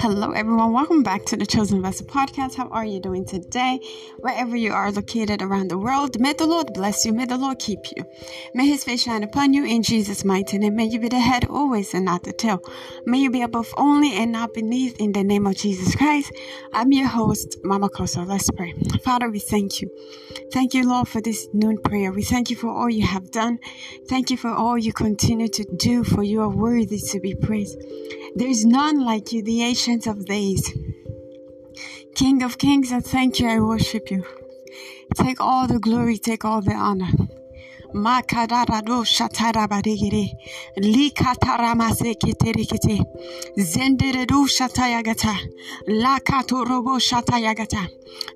Hello, everyone. Welcome back to the Chosen Vessel podcast. How are you doing today? Wherever you are located around the world, may the Lord bless you. May the Lord keep you. May His face shine upon you in Jesus' mighty name. May you be the head always and not the tail. May you be above only and not beneath in the name of Jesus Christ. I'm your host, Mama Kosso. Let's pray. Father, we thank you. Thank you, Lord, for this noon prayer. We thank you for all you have done. Thank you for all you continue to do, for you are worthy to be praised. There is none like you, the ancient of days. King of kings, I thank you, I worship you. Take all the glory, take all the honor. Makadarado shatarabarigiri. Likataramaze kiterikite. Zenderedu shatayagata. Lakatorobo shatayagata.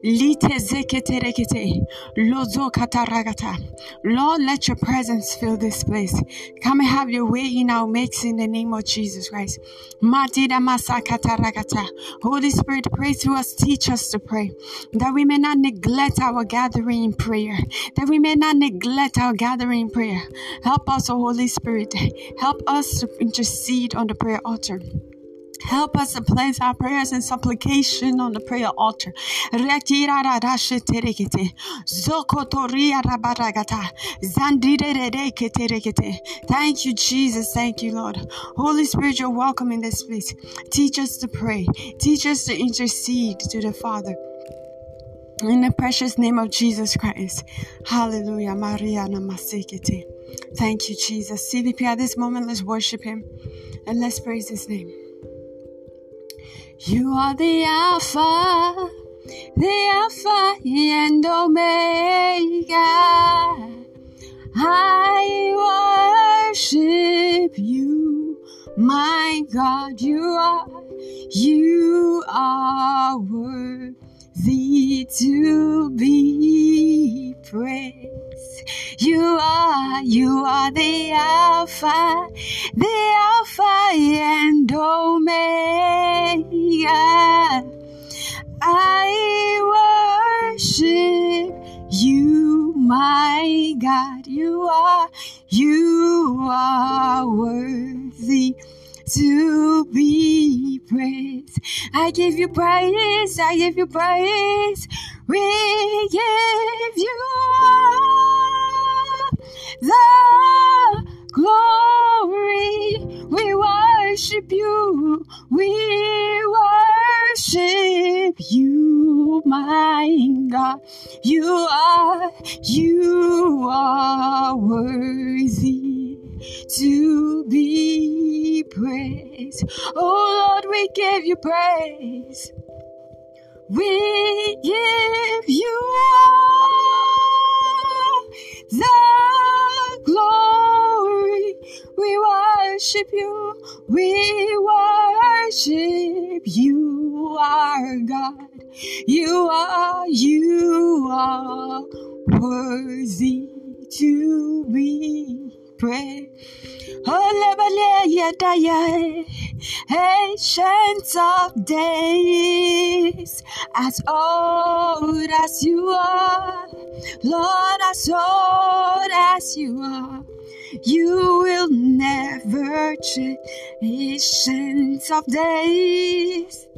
Lite zeketerekite. Lozo kataragata. Lord, let your presence fill this place. Come and have your way in our midst in the name of Jesus Christ. Matida masakataragata. Holy Spirit, pray through us, teach us to pray. That we may not neglect our gathering in prayer. That we may not neglect our gathering in prayer. Help us, O Holy Spirit. Help us to intercede on the prayer altar. Help us to place our prayers and supplication on the prayer altar. Thank you, Jesus. Thank you, Lord. Holy Spirit, you're welcome in this place. Teach us to pray. Teach us to intercede to the Father. In the precious name of Jesus Christ. Hallelujah. Maria namasekete. Thank you, Jesus. CVP, at this moment, let's worship Him and let's praise His name. You are the Alpha, the Alpha and Omega. I worship you, my God. You are, you are worthy to be praised. You are, you are the Alpha, the Alpha give you praise, I give you praise. We give you the glory. We worship you. We worship you, my God. You are, you are worthy to be praised. Oh Lord, we give you praise. We give you all the glory. We worship you. We worship you, our God. You are, you are worthy to be praised. Oh, Ancients of days, as old as you are, Lord, as old as you are, you will never change. Ancients of days,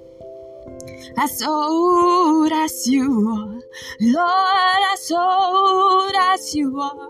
as old as you are, Lord, as old as you are.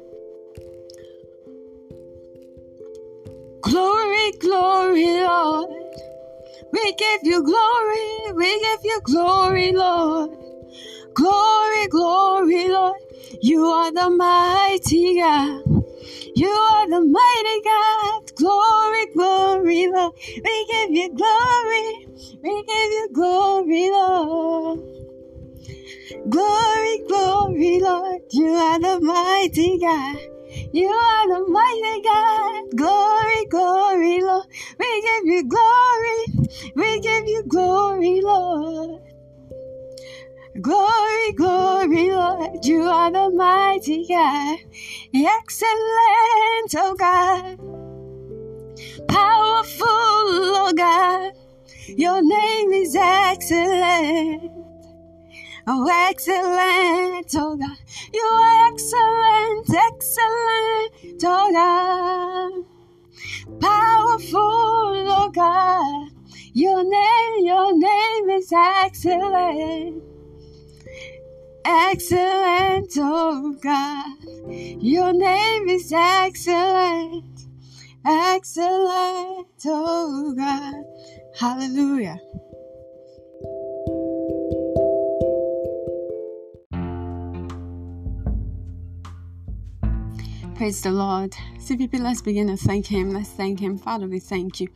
Glory, glory, Lord. We give you glory, we give you glory, Lord. Glory, glory, Lord. You are the mighty God. You are the mighty God. Glory, glory, Lord. We give you glory. We give you glory, Lord. Glory, glory, Lord. You are the mighty God. You are the mighty God. Glory, glory, Lord. We give you glory. We give you glory, Lord. Glory, glory, Lord, you are the mighty God. Excellent, oh God. Powerful, oh God. Your name is excellent. Oh, excellent, oh God. You are excellent, excellent, oh God. Powerful, oh God. Your name, your name is excellent. Excellent, oh God. Your name is excellent. Excellent, oh God. Hallelujah. Praise the Lord. CVP, let's begin to thank Him. Let's thank Him. Father, we thank you.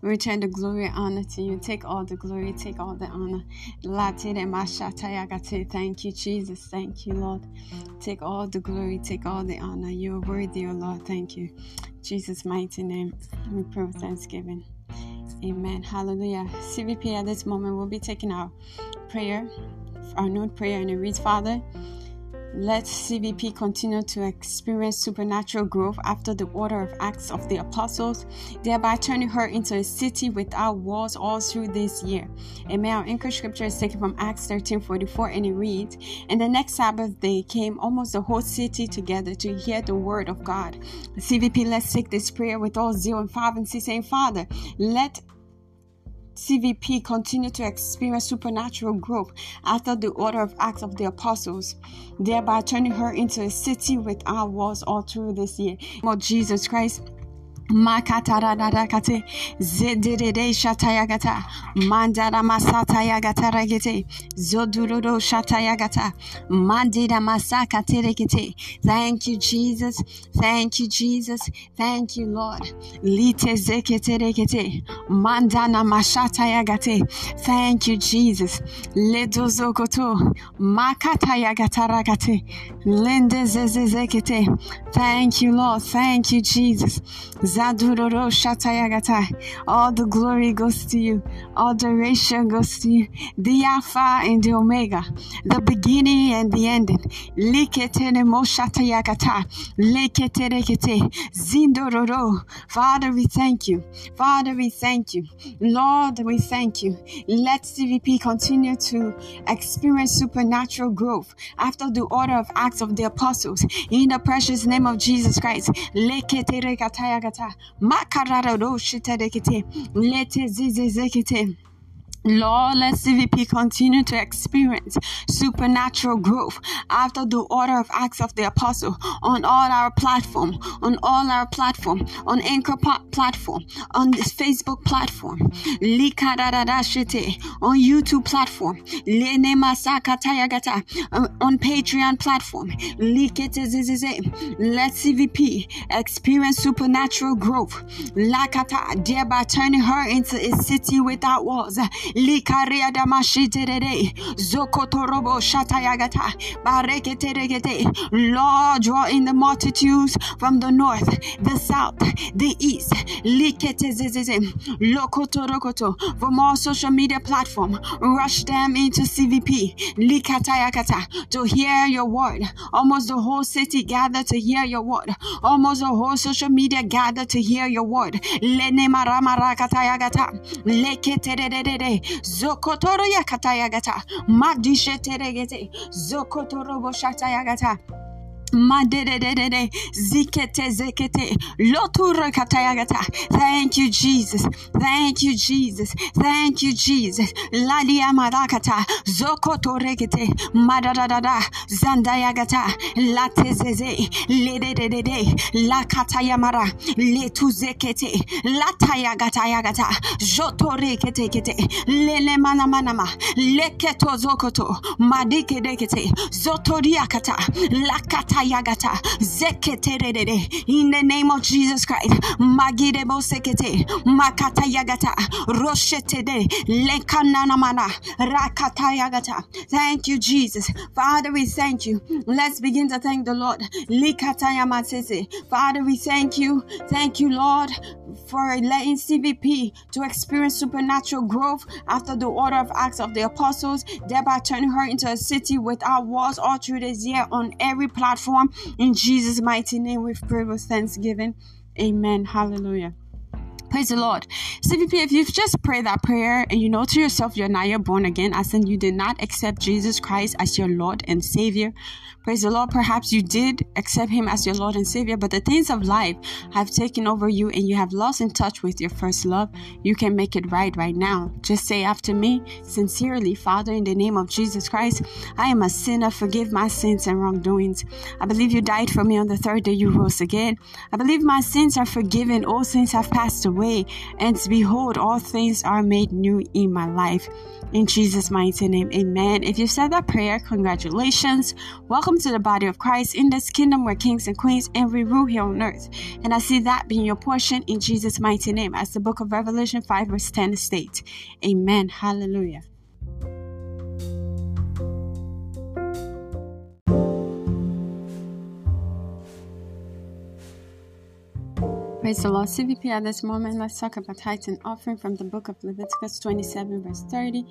We return the glory and honor to you. Take all the glory, take all the honor. Thank you, Jesus. Thank you, Lord. Take all the glory, take all the honor. You are worthy, O Lord. Thank you. Jesus' mighty name. We pray with thanksgiving. Amen. Hallelujah. CVP, at this moment, we'll be taking our prayer, our noon prayer, and it reads, Father, let CVP continue to experience supernatural growth after the order of Acts of the Apostles, thereby turning her into a city without walls all through this year. Amen. Our anchor scripture is taken from Acts 13 44 and it reads, And the next Sabbath day came almost the whole city together to hear the word of God. CVP, let's take this prayer with all zeal and fervency, saying, Father, let CVP continued to experience supernatural growth after the order of Acts of the Apostles, thereby turning her into a city without walls all through this year. Lord Jesus Christ Makataradakate Zedede Shatayagata Mandara Masatayagata Ragete Zoduroro Shatayagata Mandira Masaka Terekete Thank you, Jesus. Thank you, Jesus. Thank you, Lord. Lite Zeketerekete Mandana Mashatayagate Thank you, Jesus. Ledozokoto Makatayagata Ragate Lende Zezekete Thank you, Lord. Thank you, Jesus. All the glory goes to you. All the adoration goes to you. The Alpha and the Omega, the beginning and the ending. Father, we thank you. Father, we thank you. Lord, we thank you. Let CVP continue to experience supernatural growth after the order of Acts of the Apostles. In the precious name of Jesus Christ. Makarara do shiterekete. Lete zizezekete. Lord, let CVP continue to experience supernatural growth after the order of Acts of the Apostle on all our platform, on all our platform, on Anchor platform, on this Facebook platform, on YouTube platform, on Patreon platform. Let CVP experience supernatural growth, thereby turning her into a city without walls likaria damashiterere zokotorobo shatayagata. Bareketeregete. Lord draw in the multitudes from the north the south the east. Liketezezeze lokotorokoto. From all social media platform rush them into CVP likatayakata. To hear your word. Almost the whole city gathered to hear your word. Almost the whole social media gathered to hear your word. Lene maramara leketerere zokotoro yakata yagata madishe teregete zokotoro boshata yagata Madededede, zikete zekete, lotura katayagata. Thank you, Jesus. Thank you, Jesus. Thank you, Jesus. Lalia marakata, zokoto regete, madadada, zandayagata, latezeze, lededede, lakatayamara, letuzekete, latayagata yagata, jotorekete kete, lele manamanama, leketo zokoto, madike de kete. zotoriakata, lakata Ayagata Zeketerede in the name of Jesus Christ. Magidebo Sekete Makata Yagata Roshetede Lekananamana Rakata Yagata. Thank you, Jesus. Father, we thank you. Let's begin to thank the Lord. Likata Yamatese. Father, we thank you. Thank you, Lord, for letting CVP to experience supernatural growth after the order of Acts of the Apostles, thereby turning her into a city without walls all through this year on every platform. In Jesus' mighty name, we pray with thanksgiving. Amen. Hallelujah. Praise the Lord. CVP, if you've just prayed that prayer and you know to yourself you're not yet born again, as in you did not accept Jesus Christ as your Lord and Savior, Praise the Lord. Perhaps you did accept Him as your Lord and Savior, but the things of life have taken over you and you have lost in touch with your first love. You can make it right right now. Just say after me, sincerely, Father, in the name of Jesus Christ, I am a sinner. Forgive my sins and wrongdoings. I believe you died for me on the third day you rose again. I believe my sins are forgiven. All sins have passed away. And behold, all things are made new in my life. In Jesus' mighty name, amen. If you said that prayer, congratulations. Welcome to the body of Christ in this kingdom where kings and queens and we rule here on earth. And I see that being your portion in Jesus' mighty name, as the book of Revelation 5, verse 10 states. Amen. Hallelujah. Praise the Lord. CVP at this moment, let's talk about tithes and offering from the book of Leviticus 27, verse 30.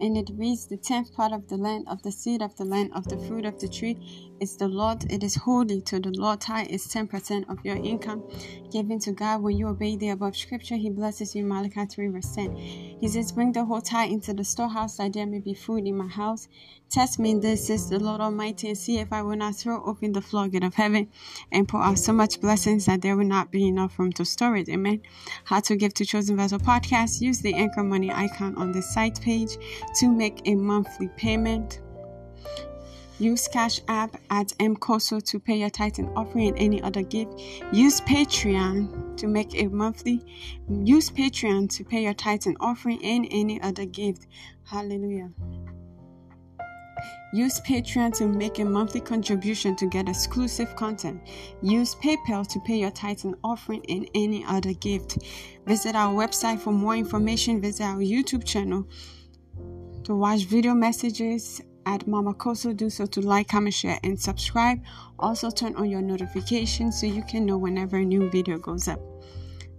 And it reads, The tenth part of the land, of the seed of the land, of the fruit of the tree is the Lord. It is holy to the Lord. Tithe is 10% of your income given to God. When you obey the above scripture, He blesses you. Malachi 3, verse 10. He says, Bring the whole tithe into the storehouse, that there may be food in my house. Test me this, says the Lord Almighty, and see if I will not throw open the floodgate of heaven and pour out so much blessings that there will not be enough room to store it. Amen. How to give to Chosen Vessel podcast. Use the Anchor Money icon on the site page to make a monthly payment. Use Cash App at MCOSO to pay your tithe and offering and any other gift. Use Patreon to make a monthly. Use Patreon to pay your tithe and offering and any other gift. Hallelujah. Use Patreon to make a monthly contribution to get exclusive content. Use PayPal to pay your tithe and offering and any other gift. Visit our website for more information. Visit our YouTube channel to watch video messages at Mama Kosso. Do so to like, comment, share, and subscribe. Also, turn on your notifications so you can know whenever a new video goes up.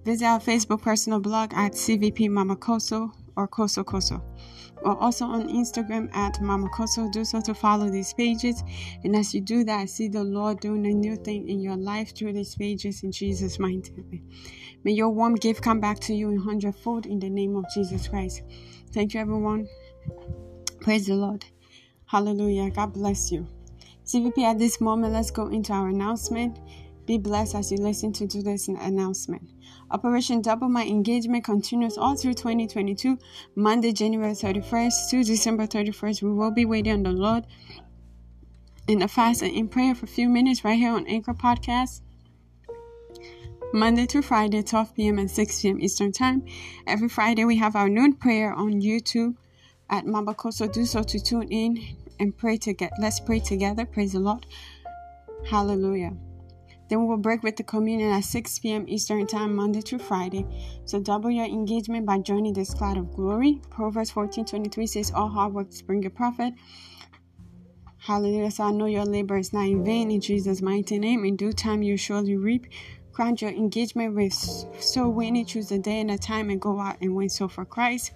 Visit our Facebook personal blog at CVP Mama Kosso or Kosso Kosso. We're also on Instagram at Mama Kosso. Do so to follow these pages. And as you do that, see the Lord doing a new thing in your life through these pages in Jesus' mighty name. May your warm gift come back to you in hundredfold in the name of Jesus Christ. Thank you, everyone. Praise the Lord. Hallelujah. God bless you. CVP, at this moment, let's go into our announcement. Be blessed as you listen to today's announcement. Operation Double My Engagement continues all through 2022, Monday, January 31st to December 31st. We will be waiting on the Lord in a fast and in prayer for a few minutes right here on Anchor Podcast. Monday through Friday, 12 p.m. and 6 p.m. Eastern Time. Every Friday, we have our noon prayer on YouTube at Mama Kosso. Do so to tune in and pray together. Let's pray together. Praise the Lord. Hallelujah. Then we will break with the communion at 6 p.m. Eastern Time, Monday through Friday. So double your engagement by joining this cloud of glory. Proverbs 14:23 says, All hard work bring a profit. Hallelujah. So I know your labor is not in vain in Jesus' mighty name. In due time you surely reap. Grant your engagement with so winning. Choose a day and a time and go out and win so for Christ.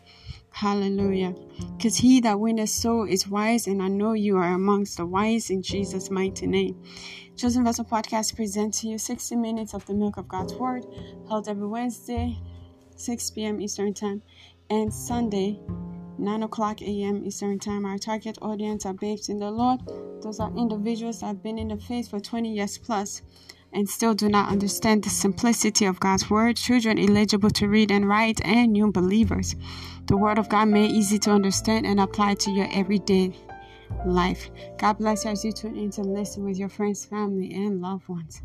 Hallelujah. Because he that winneth so is wise, and I know you are amongst the wise in Jesus' mighty name. Chosen Vessel Podcast presents to you 60 minutes of the milk of God's Word, held every Wednesday, 6 p.m. Eastern Time, and Sunday, 9 o'clock a.m. Eastern Time. Our target audience are babes in the Lord. Those are individuals that have been in the faith for 20 years plus and still do not understand the simplicity of God's Word, children eligible to read and write, and new believers. The Word of God made easy to understand and apply to your everyday life. God bless you as you tune in to listen with your friends, family, and loved ones.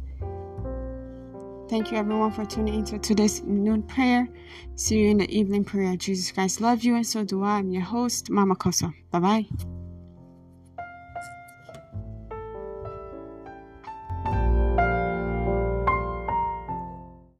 Thank you, everyone, for tuning into today's noon prayer. See you in the evening prayer. Jesus Christ love you, and so do I. I'm your host, Mama Kosso. Bye bye.